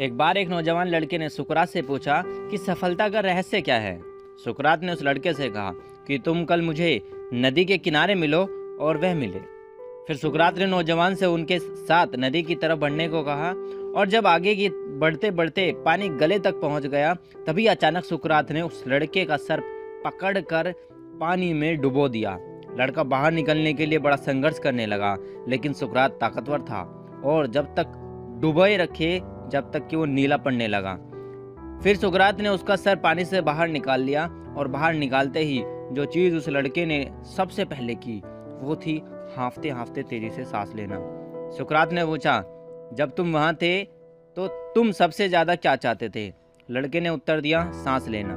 एक बार एक नौजवान लड़के ने सुकरात से पूछा कि सफलता का रहस्य क्या है? सुकरात ने उस लड़के से कहा कि तुम कल मुझे नदी के किनारे मिलो और वह मिले। फिर सुकरात ने नौजवान से उनके साथ नदी की तरफ़ बढ़ने को कहा और जब आगे की बढ़ते बढ़ते पानी गले तक पहुँच गया, तभी अचानक सुकरात ने उस लड़के का सर पकड़कर पानी में डुबो दिया। लड़का बाहर निकलने के लिए बड़ा संघर्ष करने लगा, लेकिन सुकरात ताकतवर था और जब तक डुबोए रखे जब तक कि वो नीला पड़ने लगा। फिर सुकरात ने उसका सर पानी से बाहर निकाल लिया और बाहर निकालते ही जो चीज़ उस लड़के ने सबसे पहले की, वो थी हाफते हाफते तेज़ी से सांस लेना। सुकरात ने पूछा, जब तुम वहाँ थे तो तुम सबसे ज़्यादा क्या चाहते थे? लड़के ने उत्तर दिया, सांस लेना।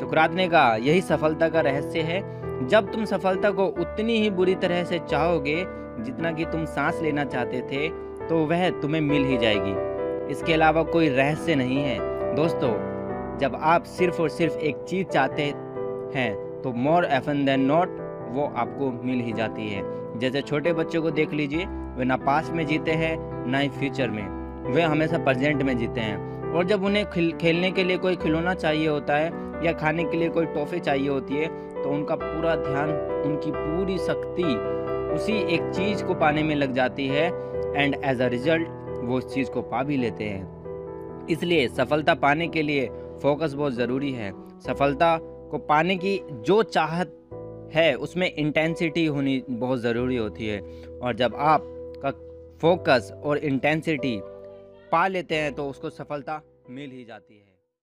सुकरात ने कहा, यही सफलता का रहस्य है। जब तुम सफलता को उतनी ही बुरी तरह से चाहोगे, जितना कि तुम सांस लेना चाहते थे तो वह तुम्हें मिल ही जाएगी। इसके अलावा कोई रहस्य नहीं है। दोस्तों, जब आप सिर्फ़ और सिर्फ़ एक चीज़ चाहते हैं तो मोर एफन देन नॉट वो आपको मिल ही जाती है। जैसे छोटे बच्चों को देख लीजिए, वे ना पास में जीते हैं, ना ही फ्यूचर में। वे हमेशा प्रेजेंट में जीते हैं। और जब उन्हें खेलने के लिए कोई खिलौना चाहिए होता है, या खाने के लिए कोई टॉफ़ी चाहिए होती है तो उनका पूरा ध्यान, उनकी पूरी शक्ति उसी एक चीज़ को पाने में लग जाती है। एंड एज अ रिज़ल्ट वो इस चीज़ को पा भी लेते हैं। इसलिए सफलता पाने के लिए फोकस बहुत ज़रूरी है। सफलता को पाने की जो चाहत है, उसमें इंटेंसिटी होनी बहुत ज़रूरी होती है। और जब आप का फोकस और इंटेंसिटी पा लेते हैं तो उसको सफलता मिल ही जाती है।